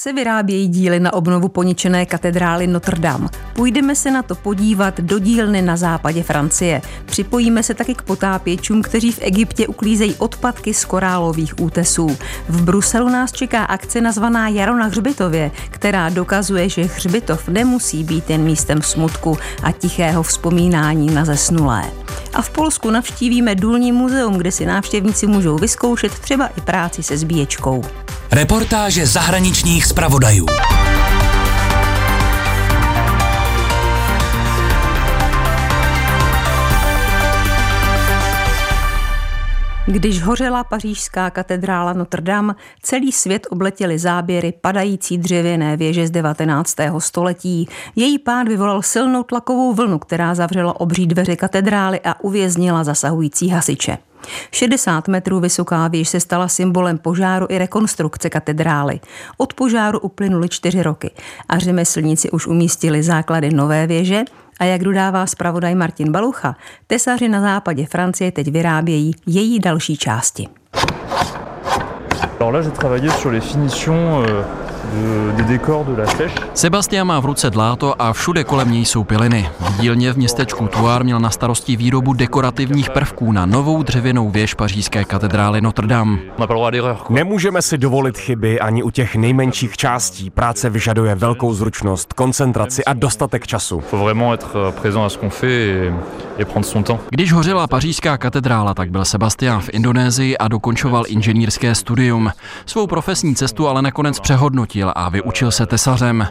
Se vyrábějí díly na obnovu poničené katedrály Notre Dame? Půjdeme se na to podívat do dílny na západě Francie. Připojíme se taky k potápěčům, kteří v Egyptě uklízejí odpadky z korálových útesů. V Bruselu nás čeká akce nazvaná Jaro na hřbitově, která dokazuje, že hřbitov nemusí být jen místem smutku a tichého vzpomínání na zesnulé. A v Polsku navštívíme důlní muzeum, kde si návštěvníci můžou vyzkoušet třeba i práci se zbíječkou. Reportáže zahraničních zpravodajů. Když hořela pařížská katedrála Notre Dame, celý svět obletěly záběry padající dřevěné věže z 19. století. Její pád vyvolal silnou tlakovou vlnu, která zavřela obří dveře katedrály a uvěznila zasahující hasiče. 60 metrů vysoká věž se stala symbolem požáru i rekonstrukce katedrály. Od požáru uplynuly čtyři roky a řemeslníci už umístili základy nové věže a jak dodává zpravodaj Martin Balucha, tesaři na západě Francie teď vyrábějí její další části. Alors là, j'ai travaillé sur les finitions euh, Sebastian má v ruce dláto a všude kolem něj jsou piliny. V dílně v městečku Tuár měl na starosti výrobu dekorativních prvků na novou dřevěnou věž pařížské katedrály Notre Dame. Nemůžeme si dovolit chyby ani u těch nejmenších částí. Práce vyžaduje velkou zručnost, koncentraci a dostatek času. Když hořela pařížská katedrála, tak byl Sebastian v Indonésii a dokončoval inženýrské studium. Svou profesní cestu ale nakonec přehodnotil a vyučil se tesařem.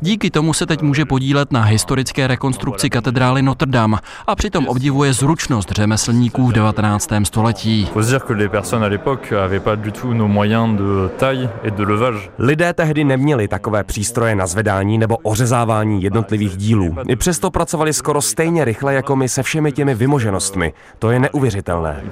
Díky tomu se teď může podílet na historické rekonstrukci katedrály Notre Dame a přitom obdivuje zručnost řemeslníků v 19. století. Lidé tehdy neměli takové přístroje na zvedání nebo ořezávání jednotlivých dílů. I přesto pracovali skoro stejně rychle jako my se všemi těmi vymoženostmi. To je neuvěřitelné.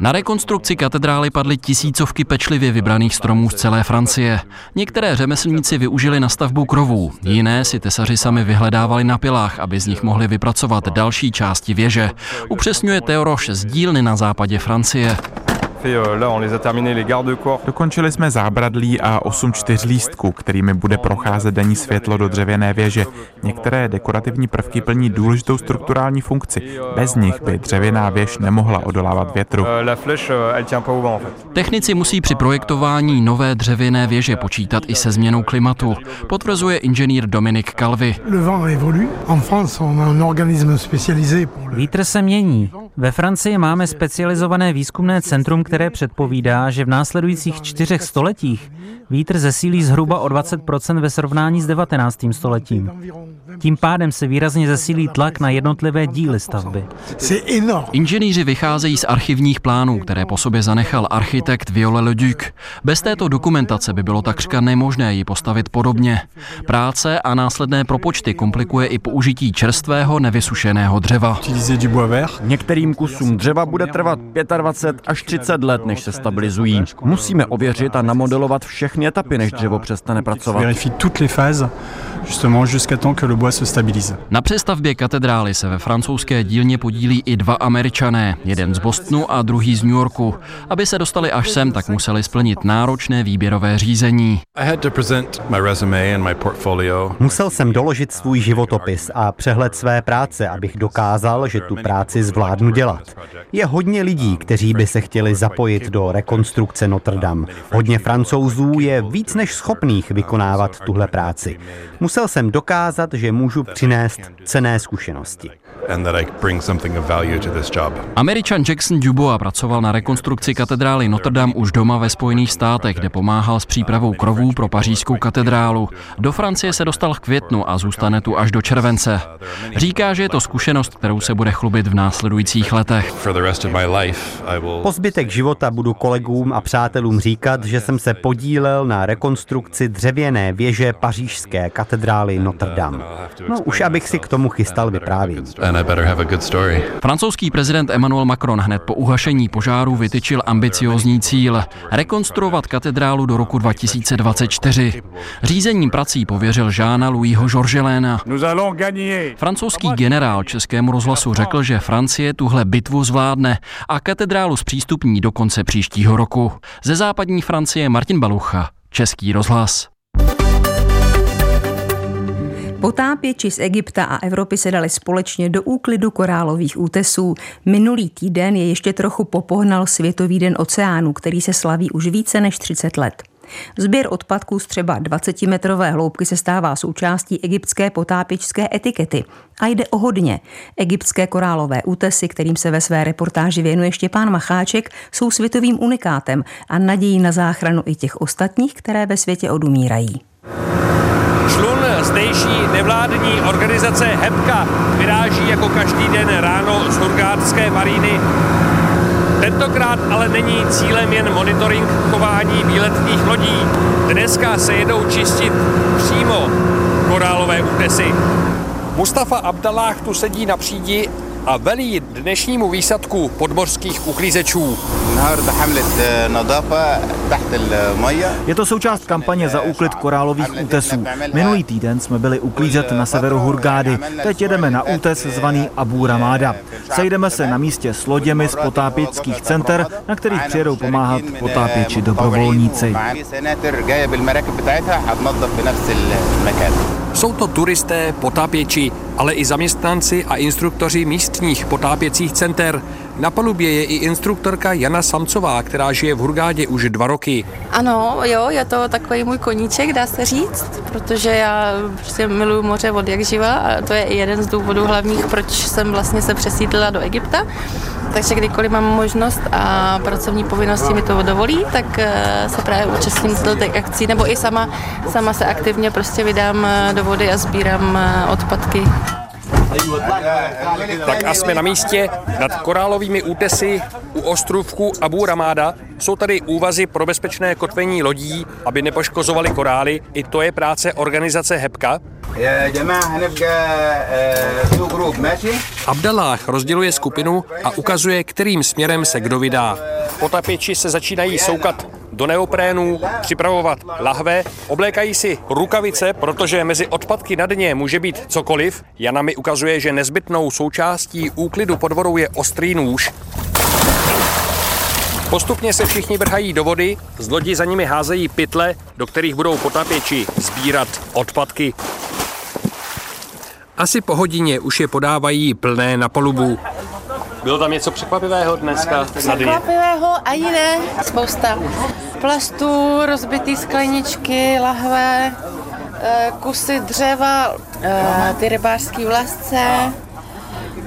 Na rekonstrukci katedrály padly tisícovky pečlivě vybraných stromů z celé Francie. Některé řemeslníci využili na stavbu krovů, jiné si tesaři sami vyhledávali na pilách, aby z nich mohli vypracovat další části věže. Upřesňuje Teoroš z dílny na západě Francie. Euh, Dokončili jsme zábradlí a 8 čtyřlístků, kterými bude procházet denní světlo do dřevěné věže. Některé dekorativní prvky plní důležitou strukturální funkci. Bez nich by dřevěná věž nemohla odolávat větru. Euh, euh, Technici musí při projektování nové dřevěné věže počítat i se změnou klimatu, potvrzuje inženýr Dominik Kalvy. Vítr se mění. Ve Francii máme specializované výzkumné centrum, které předpovídá, že v následujících čtyřech stoletích vítr zesílí zhruba o 20% ve srovnání s 19. stoletím. Tím pádem se výrazně zesílí tlak na jednotlivé díly stavby. Inženýři vycházejí z archivních plánů, které po sobě zanechal architekt Viole Le Duc. Bez této dokumentace by bylo takřka nemožné ji postavit podobně. Práce a následné propočty komplikuje i použití čerstvého nevysušeného dřeva. Některým kusům dřeva bude trvat 25 až 30 let, než se stabilizují. Musíme ověřit a namodelovat všechny etapy, než dřevo přestane pracovat justement jusqu'à temps que le bois se stabilise. Na přestavbě katedrály se ve francouzské dílně podílí i dva američané, jeden z Bostonu a druhý z New Yorku. Aby se dostali až sem, tak museli splnit náročné výběrové řízení. Musel jsem doložit svůj životopis a přehled své práce, abych dokázal, že tu práci zvládnu dělat. Je hodně lidí, kteří by se chtěli zapojit do rekonstrukce Notre Dame. Hodně francouzů je víc než schopných vykonávat tuhle práci. Musel jsem dokázat, že můžu přinést cené zkušenosti. Američan Jackson Dubois pracoval na rekonstrukci katedrály Notre Dame už doma ve Spojených státech, kde pomáhal s přípravou krovů pro pařížskou katedrálu. Do Francie se dostal v květnu a zůstane tu až do července. Říká, že je to zkušenost, kterou se bude chlubit v následujících letech. Po zbytek života budu kolegům a přátelům říkat, že jsem se podílel na rekonstrukci dřevěné věže pařížské katedrály Notre Dame. No už abych si k tomu chystal vyprávění. Francouzský prezident Emmanuel Macron hned po uhašení požáru vytyčil ambiciózní cíl rekonstruovat katedrálu do roku 2024. Řízením prací pověřil Žána Louisho Georgelena. Francouzský generál Českému rozhlasu řekl, že Francie tuhle bitvu zvládne a katedrálu zpřístupní do konce příštího roku. Ze západní Francie Martin Balucha, Český rozhlas. Potápěči z Egypta a Evropy se dali společně do úklidu korálových útesů. Minulý týden je ještě trochu popohnal Světový den oceánu, který se slaví už více než 30 let. Sběr odpadků z třeba 20-metrové hloubky se stává součástí egyptské potápěčské etikety. A jde o hodně. Egyptské korálové útesy, kterým se ve své reportáži věnuje Štěpán Macháček, jsou světovým unikátem a nadějí na záchranu i těch ostatních, které ve světě odumírají. Člun zdejší nevládní organizace HEPKA vyráží jako každý den ráno z Hurgátské maríny Tentokrát ale není cílem jen monitoring chování výletních lodí. Dneska se jedou čistit přímo korálové útesy. Mustafa Abdallah tu sedí na přídi a velí dnešnímu výsadku podmořských uklízečů. Je to součást kampaně za úklid korálových útesů. Minulý týden jsme byli uklízet na severu Hurgády. Teď jedeme na útes zvaný Abu Ramada. Sejdeme se na místě s loděmi z potápěčských center, na kterých přijedou pomáhat potápěči dobrovolníci. Jsou to turisté, potápěči, ale i zaměstnanci a instruktoři místních potápěcích center. Na palubě je i instruktorka Jana Samcová, která žije v Hurgádě už dva roky. Ano, jo, je to takový můj koníček, dá se říct, protože já prostě miluju moře od jak živa a to je jeden z důvodů hlavních, proč jsem vlastně se přesídlila do Egypta. Takže kdykoliv mám možnost a pracovní povinnosti mi to dovolí, tak eh, se právě účastním těch akcí, nebo i sama, sama se aktivně prostě vydám eh, do vody a sbírám eh, odpadky. Tak a jsme na místě nad korálovými útesy u ostrůvku Abu Ramada. Jsou tady úvazy pro bezpečné kotvení lodí, aby nepoškozovali korály. I to je práce organizace HEPKA. Abdallah rozděluje skupinu a ukazuje, kterým směrem se kdo vydá. Potapěči se začínají soukat do neoprénů, připravovat lahve, oblékají si rukavice, protože mezi odpadky na dně může být cokoliv. Jana mi ukazuje, že nezbytnou součástí úklidu pod vodou je ostrý nůž. Postupně se všichni vrhají do vody, z lodi za nimi házejí pytle, do kterých budou potápěči sbírat odpadky. Asi po hodině už je podávají plné na polubu. Bylo tam něco překvapivého dneska? Překvapivého ani ne. Spousta plastů, rozbitý skleničky, lahve, eh, kusy dřeva, eh, ty rybářský vlasce,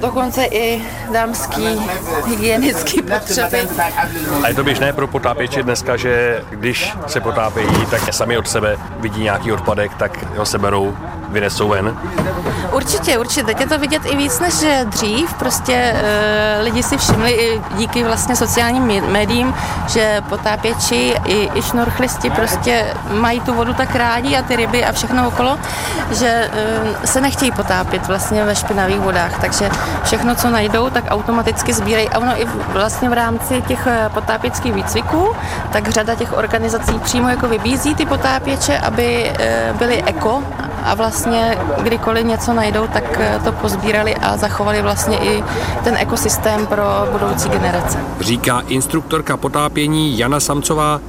dokonce i dámský hygienický potřeby. A je to běžné pro potápěče dneska, že když se potápějí, tak sami od sebe vidí nějaký odpadek, tak ho seberou vynesou ven? Určitě, určitě. Teď je to vidět i víc než dřív. Prostě e, lidi si všimli i díky vlastně sociálním médiím, že potápěči i, i šnorchlisti prostě mají tu vodu tak rádi a ty ryby a všechno okolo, že e, se nechtějí potápět vlastně ve špinavých vodách. Takže všechno, co najdou, tak automaticky sbírají. A ono i vlastně v rámci těch eh, potápěckých výcviků, tak řada těch organizací přímo jako vybízí ty potápěče, aby e, byli eko a vlastně kdykoliv něco najdou, tak eh, to pozbírali a zachovali vlastně i ten ekosystém pro budoucí generace. Říká instruktorka potápění Jana Samcová,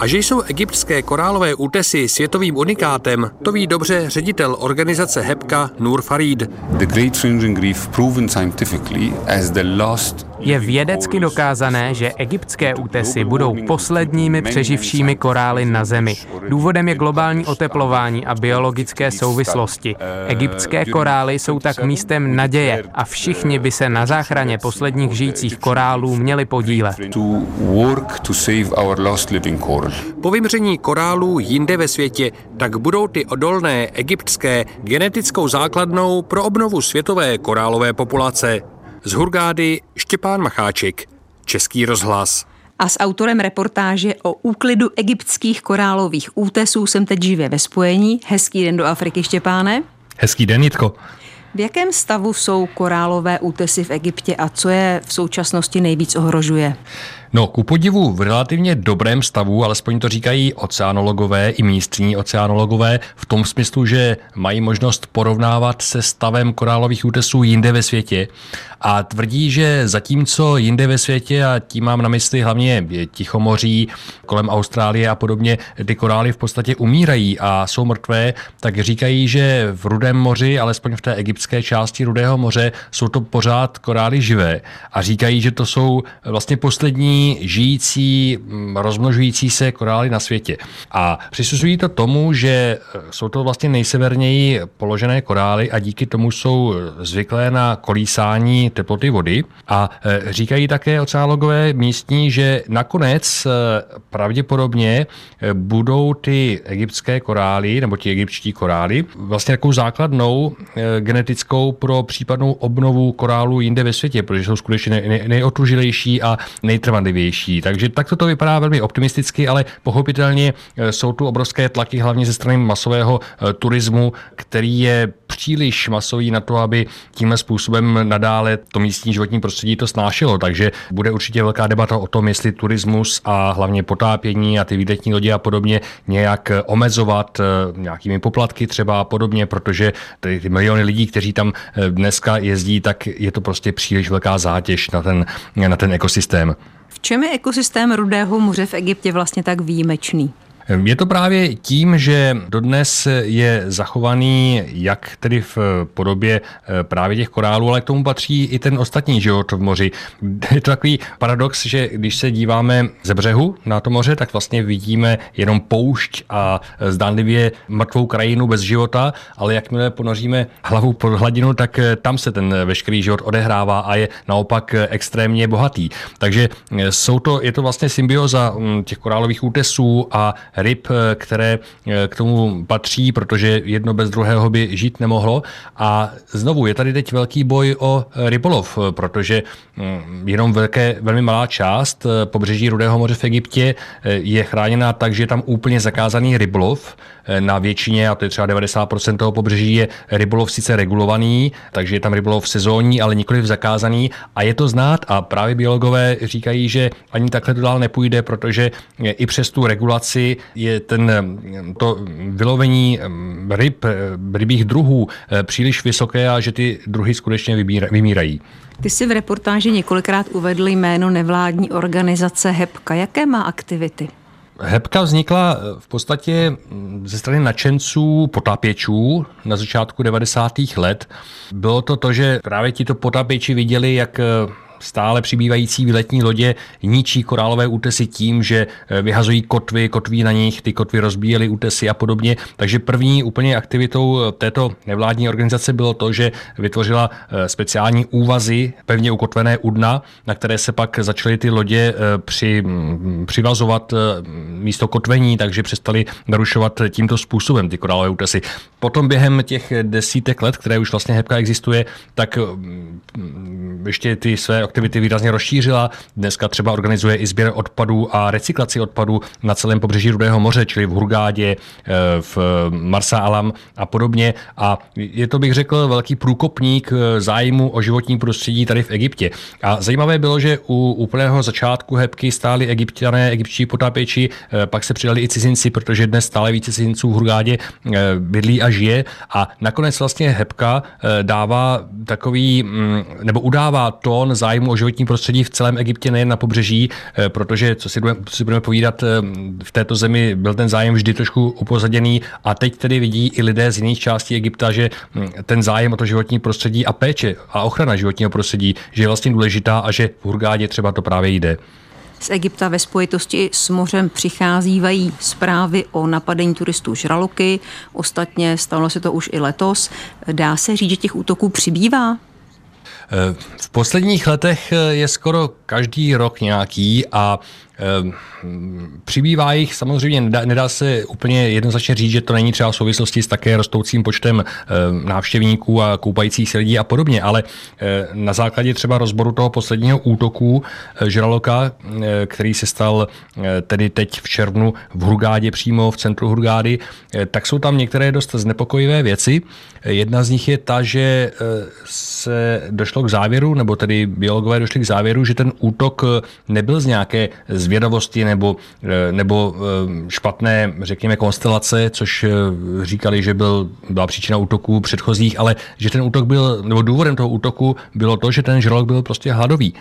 a že jsou egyptské korálové útesy světovým unikátem, to ví dobře ředitel organizace HEPKA Nur Farid. The Great Fringing Reef proven scientifically as the last je vědecky dokázané, že egyptské útesy budou posledními přeživšími korály na Zemi. Důvodem je globální oteplování a biologické souvislosti. Egyptské korály jsou tak místem naděje a všichni by se na záchraně posledních žijících korálů měli podílet. Po vymření korálů jinde ve světě, tak budou ty odolné egyptské genetickou základnou pro obnovu světové korálové populace. Z Hurgády Štěpán Macháček, Český rozhlas. A s autorem reportáže o úklidu egyptských korálových útesů jsem teď živě ve spojení. Hezký den do Afriky, Štěpáne. Hezký den, Jitko. V jakém stavu jsou korálové útesy v Egyptě a co je v současnosti nejvíc ohrožuje? No, ku podivu v relativně dobrém stavu, alespoň to říkají oceanologové i místní oceanologové, v tom smyslu, že mají možnost porovnávat se stavem korálových útesů jinde ve světě a tvrdí, že zatímco jinde ve světě, a tím mám na mysli hlavně Tichomoří, kolem Austrálie a podobně, ty korály v podstatě umírají a jsou mrtvé, tak říkají, že v Rudém moři, alespoň v té egyptské části Rudého moře, jsou to pořád korály živé a říkají, že to jsou vlastně poslední žijící, mm, rozmnožující se korály na světě. A přisuzují to tomu, že jsou to vlastně nejseverněji položené korály a díky tomu jsou zvyklé na kolísání teploty vody. A e, říkají také oceánologové místní, že nakonec pravděpodobně budou ty egyptské korály, nebo ti egyptští korály, vlastně takovou základnou genetickou pro případnou obnovu korálu jinde ve světě, protože jsou skutečně nej, nejotlužilejší a nejtrvanlivější. Takže takto to vypadá velmi optimisticky, ale pochopitelně jsou tu obrovské tlaky, hlavně ze strany masového turismu, který je příliš masový na to, aby tímhle způsobem nadále to místní životní prostředí to snášelo. Takže bude určitě velká debata o tom, jestli turismus a hlavně potápění a ty výletní lodi a podobně nějak omezovat eh, nějakými poplatky třeba a podobně, protože ty, ty miliony lidí, kteří tam eh, dneska jezdí, tak je to prostě příliš velká zátěž na ten, na ten ekosystém. Čem je ekosystém Rudého moře v Egyptě vlastně tak výjimečný? Je to právě tím, že dodnes je zachovaný jak tedy v podobě eh, právě těch korálů, ale k tomu patří i ten ostatní život v moři. Je to takový paradox, že když se díváme ze břehu na to moře, tak vlastně vidíme jenom poušť a zdánlivě mrtvou krajinu bez života, ale jakmile ponoříme hlavu pod hladinu, tak eh, tam se ten veškerý život odehrává a je naopak eh, extrémně bohatý. Takže jsou to, je to vlastně symbioza hm, těch korálových útesů a ryb, eh, které eh, k tomu patří, protože jedno bez druhého by žít nemohlo. A znovu je tady teď velký boj o eh, rybolov, protože mm, jenom velké, velmi malá část pobřeží Rudého moře v Egyptě je chráněná tak, že je tam úplně zakázaný rybolov. Na většině, a to je třeba 90% toho pobřeží, je rybolov sice regulovaný, takže je tam rybolov sezónní, ale nikoliv zakázaný a je to znát a právě biologové říkají, že ani takhle to dál nepůjde, protože i přes tu regulaci je ten, to vylovení ryb, rybích druhů eh, příliš vysoké a že ty druhy skutečně vymírají. Ty jsi v reportáži několikrát uvedl jméno nevládní organizace HEPKA. Jaké má aktivity? Hebka vznikla eh, v podstatě mm, ze strany nadšenců potápěčů na začátku 90. let. Bylo to to, že právě tito potápěči viděli, jak eh, stále přibývající výletní lodě ničí korálové útesy tím, že eh, vyhazují kotvy, kotví na nich, ty kotvy rozbíjely útesy a podobně. Takže první úplně aktivitou eh, této nevládní organizace bylo to, že vytvořila eh, speciální úvazy pevně ukotvené u dna, na které se pak začaly ty lodě při, mm, přivazovat místo kotvení, takže přestali narušovat tímto způsobem ty korálové útesy. Potom během těch desítek let, které už vlastně Hebka existuje, tak mm, ještě ty své aktivity výrazně rozšířila. Dneska třeba organizuje i sběr odpadů a recyklaci odpadů na celém pobřeží Rudého moře, čili v Hurgádě, eh, v Marsa Alam a podobně. A je to, bych řekl, velký průkopník eh, zájmu o životní prostředí tady v Egyptě. A zajímavé bylo, že u úplného začátku hebky stáli egyptiané, egyptští potápěči, eh, pak se přidali i cizinci, protože dnes stále více cizinců v Hurgádě bydlí a žije. A nakonec vlastně hebka dává takový, mm, nebo udává tón zájmu zájmu o životní prostředí v celém Egyptě, nejen na pobřeží, eh, protože, co si budeme, co si budeme povídat, eh, v této zemi byl ten zájem vždy trošku upozaděný a teď tedy vidí i lidé z jiných částí Egypta, že hm, ten zájem o to životní prostředí a péče a ochrana životního prostředí, že je vlastně důležitá a že v Hurgádě třeba to právě jde. Z Egypta ve spojitosti s mořem přicházívají zprávy o napadení turistů žraloky. Ostatně stalo se to už i letos. Dá se říct, že těch útoků přibývá? V posledních letech je skoro každý rok nějaký a Přibývá jich samozřejmě, nedá, nedá se úplně jednoznačně říct, že to není třeba v souvislosti s také rostoucím počtem návštěvníků a koupajících se lidí a podobně, ale na základě třeba rozboru toho posledního útoku žraloka, který se stal tedy teď v červnu v Hurgádě přímo v centru Hurgády, tak jsou tam některé dost znepokojivé věci. Jedna z nich je ta, že se došlo k závěru, nebo tedy biologové došli k závěru, že ten útok nebyl z nějaké zvědavosti nebo, nebo špatné, řekněme, konstelace, což říkali, že byl, byla příčina útoku předchozích, ale že ten útok byl, nebo důvodem toho útoku bylo to, že ten žralok byl prostě hladový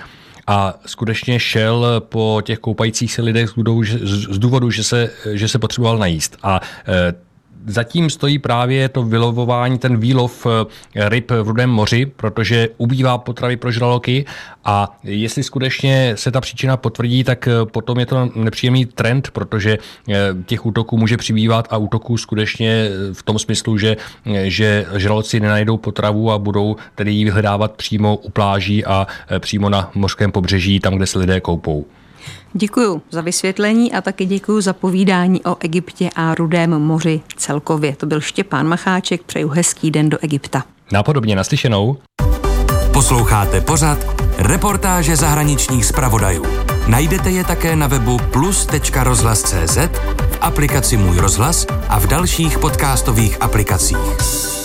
a skutečně šel po těch koupajících se lidech z důvodu, že, z důvodu, že, se, že se potřeboval najíst. A zatím stojí právě to vylovování, ten výlov eh, ryb v Rudém moři, protože ubývá potravy pro žraloky a jestli skutečně se ta příčina potvrdí, tak eh, potom je to nepříjemný trend, protože eh, těch útoků může přibývat a útoků skutečně v tom smyslu, že, že žraloci nenajdou potravu a budou tedy ji vyhledávat přímo u pláží a přímo na mořském pobřeží, tam, kde se lidé koupou. Děkuji za vysvětlení a taky děkuji za povídání o Egyptě a Rudém moři celkově. To byl Štěpán Macháček, přeju hezký den do Egypta. Napodobně naslyšenou. Posloucháte pořad Reportáže zahraničních zpravodajů. Najdete je také na webu plus.rozhlas.cz, v aplikaci Můj rozhlas a v dalších podcastových aplikacích.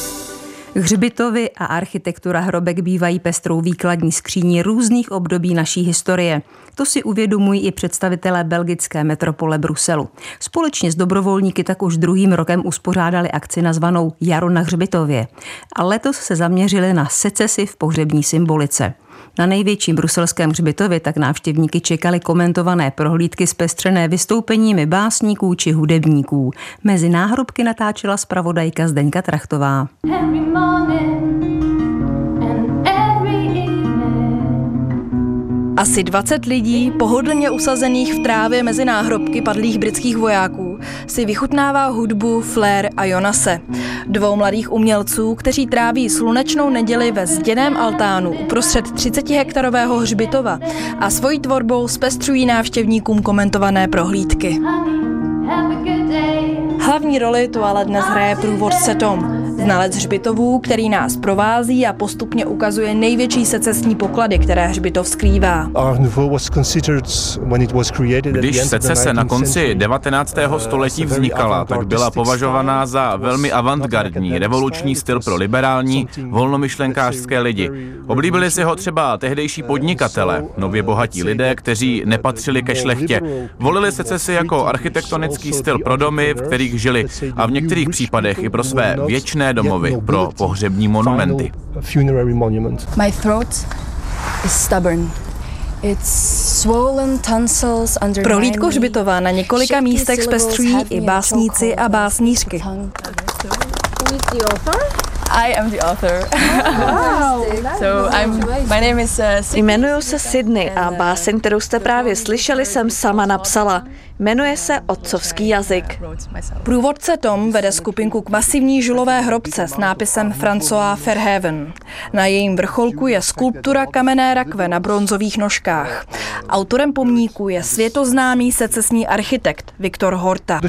Hřbitovy a architektura hrobek bývají pestrou výkladní skříní různých období naší historie. To si uvědomují i představitelé belgické metropole Bruselu. Společně s dobrovolníky tak už druhým rokem uspořádali akci nazvanou Jaro na hřbitově. A letos se zaměřili na secesi v pohřební symbolice. Na největším bruselském hřbitově tak návštěvníky čekali komentované prohlídky zpestřené vystoupeními básníků či hudebníků. Mezi náhrobky natáčela zpravodajka Zdeňka Trachtová. Asi 20 lidí, pohodlně usazených v trávě mezi náhrobky padlých britských vojáků, si vychutnává hudbu Flair a Jonase. Dvou mladých umělců, kteří tráví slunečnou neděli ve zděném altánu uprostřed 30-hektarového hřbitova a svojí tvorbou zpestřují návštěvníkům komentované prohlídky. Hlavní roli tu ale dnes hraje průvodce Tom, Znalec hřbitovů, který nás provází a postupně ukazuje největší secesní poklady, které hřbitov skrývá. Když secese na konci 19. století vznikala, tak byla považovaná za velmi avantgardní, revoluční styl pro liberální, volnomyšlenkářské lidi. Oblíbili si ho třeba tehdejší podnikatele, nově bohatí lidé, kteří nepatřili ke šlechtě. Volili secesy jako architektonický styl pro domy, v kterých žili a v některých případech i pro své věčné domovy pro pohřební monumenty. My throat is stubborn. Prohlídku hřbitová na několika místech zpestřují i básníci a básnířky. I am the author. Wow. so I'm, my name is uh, Jmenuji se Sydney a báseň, kterou jste právě slyšeli, jsem sama napsala. Jmenuje se Otcovský jazyk. Průvodce Tom vede skupinku k masivní žulové hrobce s nápisem François Verheven. Na jejím vrcholku je skulptura kamenné rakve na bronzových nožkách. Autorem pomníku je světoznámý secesní architekt Viktor Horta.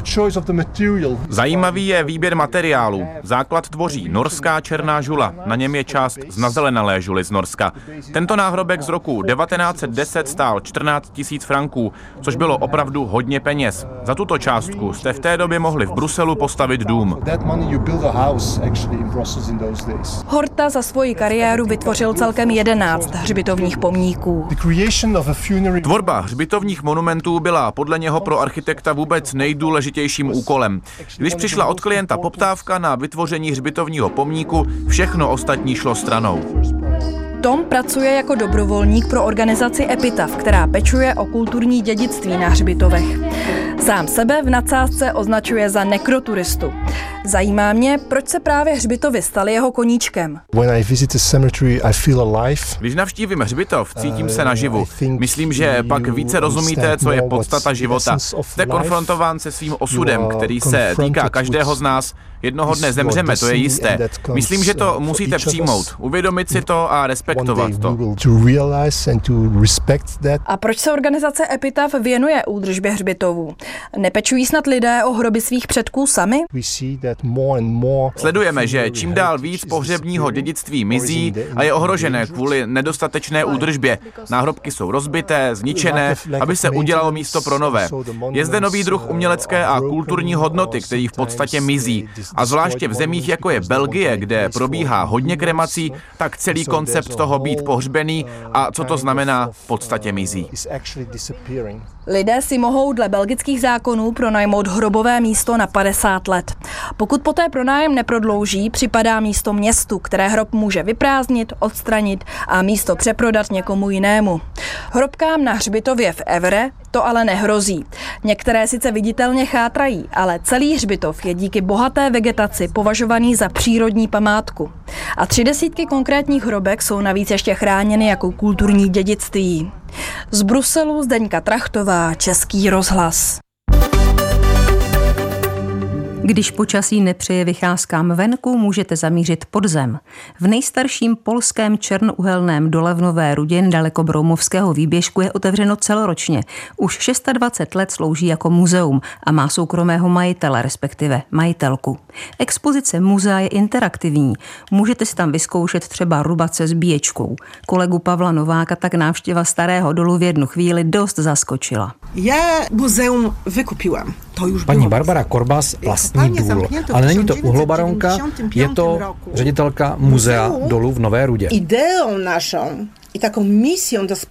Zajímavý je výběr materiálu. Základ tvoří norská černá žula. Na něm je část z nazelenalé žuly z Norska. Tento náhrobek z roku 1910 stál 14 000 franků, což bylo opravdu hodně hodně peněz. Za tuto částku jste v té době mohli v Bruselu postavit dům. Horta za svoji kariéru vytvořil celkem 11 hřbitovních pomníků. Tvorba hřbitovních monumentů byla podle něho pro architekta vůbec nejdůležitějším úkolem. Když přišla od klienta poptávka na vytvoření hřbitovního pomníku, všechno ostatní šlo stranou. Tom pracuje jako dobrovolník pro organizaci Epitaph, která pečuje o kulturní dědictví na hřbitovech. Sám sebe v nadsázce označuje za nekroturistu. Zajímá mě, proč se právě hřbitovy staly jeho koníčkem. Když navštívím hřbitov, cítím se naživu. Myslím, že pak více rozumíte, co je podstata života. Jste konfrontován se svým osudem, který se týká každého z nás. Jednoho dne zemřeme, to je jisté. Myslím, že to musíte přijmout, uvědomit si to a respektovat to. A proč se organizace Epitaph věnuje údržbě hřbitovů? Nepečují snad lidé o hroby svých předků sami? Sledujeme, že čím dál víc pohřebního dědictví mizí a je ohrožené kvůli nedostatečné údržbě. Náhrobky jsou rozbité, zničené, aby se udělalo místo pro nové. Je zde nový druh umělecké a kulturní hodnoty, který v podstatě mizí. A zvláště v zemích, jako je Belgie, kde probíhá hodně kremací, tak celý koncept toho být pohřbený a co to znamená, v podstatě mizí. Lidé si mohou dle belgických zákonů pronajmout hrobové místo na 50 let. Pokud poté pronájem neprodlouží, připadá místo městu, které hrob může vyprázdnit, odstranit a místo přeprodat někomu jinému. Hrobkám na hřbitově v Evere to ale nehrozí. Některé sice viditelně chátrají, ale celý hřbitov je díky bohaté vegetaci považovaný za přírodní památku. A tři desítky konkrétních hrobek jsou navíc ještě chráněny jako kulturní dědictví. Z Bruselu Zdeňka Trachtová, Český rozhlas. Když počasí nepřeje vycházkám venku, můžete zamířit pod zem. V nejstarším polském černouhelném dole v Nové Rudě, daleko Broumovského výběžku, je otevřeno celoročně. Už 26 let slouží jako muzeum a má soukromého majitele, respektive majitelku. Expozice muzea je interaktivní. Můžete si tam vyzkoušet třeba rubat se zbíječkou. Kolegu Pavla Nováka tak návštěva starého dolu v jednu chvíli dost zaskočila. Já muzeum vykupiłam. To już Paní Barbara Korbas vlastní důl, ale není to uhlobaronka, je to ředitelka muzea dolu v Nové Rudě. Ideą naszą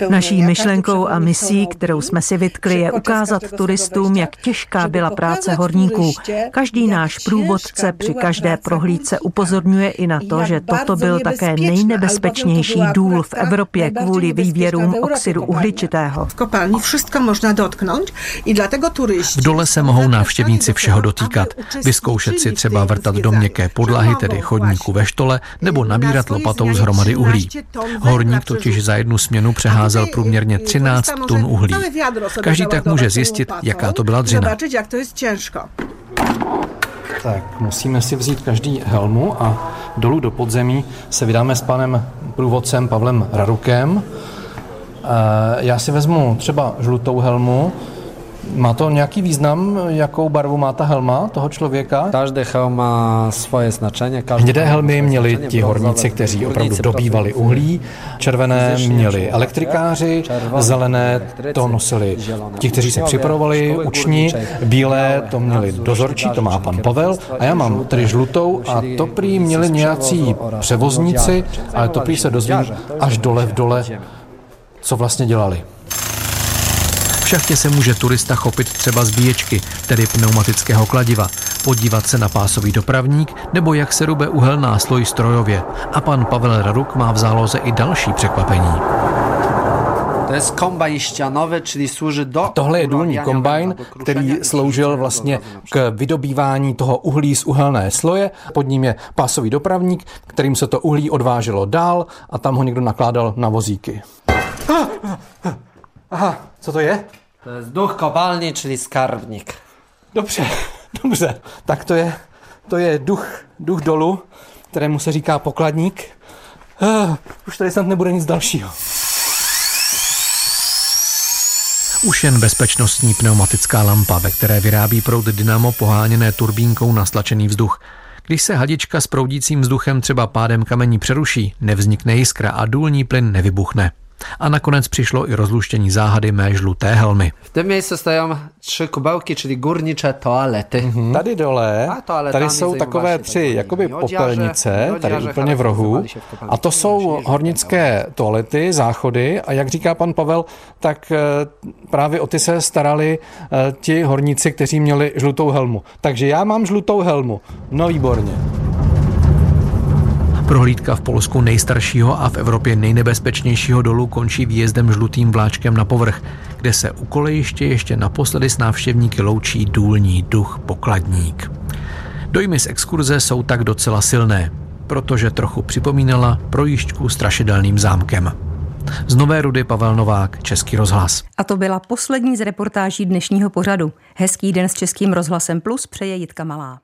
Naší myšlenkou a misí, kterou jsme si vytkli, je ukázat turistům, jak těžká byla práce horníků. Každý náš průvodce při každé prohlídce upozorňuje i na to, že toto byl také nejnebezpečnější důl v Evropě kvůli vývěrům oxidu uhličitého. V kopalni všechno možná dotknout i dlatego turisti... V dole se mohou návštěvníci všeho dotýkat. Vyzkoušet si třeba vrtat do měkké podlahy, tedy chodníku ve štole, nebo nabírat lopatou z hromady uhlí. Horník totiž totiž za jednu směnu přeházel průměrně 13 tun uhlí. Každý tak může zjistit, jaká to byla dřina. Tak, musíme si vzít každý helmu a dolů do podzemí se vydáme s panem průvodcem Pavlem Rarukem. Eh, já si vezmu třeba žlutou helmu, má to nějaký význam, jakou barvu má ta helma toho člověka? Každý helm má svoje značení. Hnědé helmy měli ti horníci, kteří opravdu dobývali uhlí, červené měli elektrikáři, zelené to nosili ti, kteří se připravovali, učni, bílé to měli dozorčí, to má pan Pavel, a já mám tedy žlutou a to prý měli nějací převozníci, ale to prý se dozvím až dole v dole, co vlastně dělali. V šachtě se může turista chopit třeba zbíječky, tedy pneumatického kladiva, podívat se na pásový dopravník nebo jak se rube uhelná sloj strojově. A pan Pavel Raduk má v záloze i další překvapení. To je kombajn čili slouží do... Tohle je důlní kombajn, který sloužil vlastně k vydobývání toho uhlí z uhelné sloje. Pod ním je pásový dopravník, kterým se to uhlí odváželo dál a tam ho někdo nakládal na vozíky. Aha, co to je? To je duch kopalni, čili skarbník. Dobře, dobře. Tak to je, to je duch, duch dolu, kterému se říká pokladník. Uh, už tady snad nebude nic dalšího. Už jen bezpečnostní pneumatická lampa, ve které vyrábí proud dynamo poháněné turbínkou na stlačený vzduch. Když se hadička s proudícím vzduchem třeba pádem kamení přeruší, nevznikne jiskra a důlní plyn nevybuchne. A nakonec přišlo i rozluštění záhady mé žluté helmy. V tom místě stojí tři kubelky, čili górnicze toalety. Mm-hmm. Tady dole, tady jsou takové tři jakoby popelnice, tady úplně v rohu. A to jsou hornické toalety, záchody a jak říká pan Pavel, tak eh, právě o ty se starali eh, ti horníci, kteří měli žlutou helmu. Takže já mám žlutou helmu. No výborně. Prohlídka v Polsku nejstaršího a v Evropě nejnebezpečnějšího dolu končí výjezdem žlutým vláčkem na povrch, kde se u kolejiště ještě naposledy s návštěvníky loučí důlní duch pokladník. Dojmy z exkurze jsou tak docela silné, protože trochu připomínala projížďku strašidelným zámkem. Z Nové Rudy Pavel Novák, Český rozhlas. A to byla poslední z reportáží dnešního pořadu. Hezký den s Českým rozhlasem Plus přeje Jitka Malá.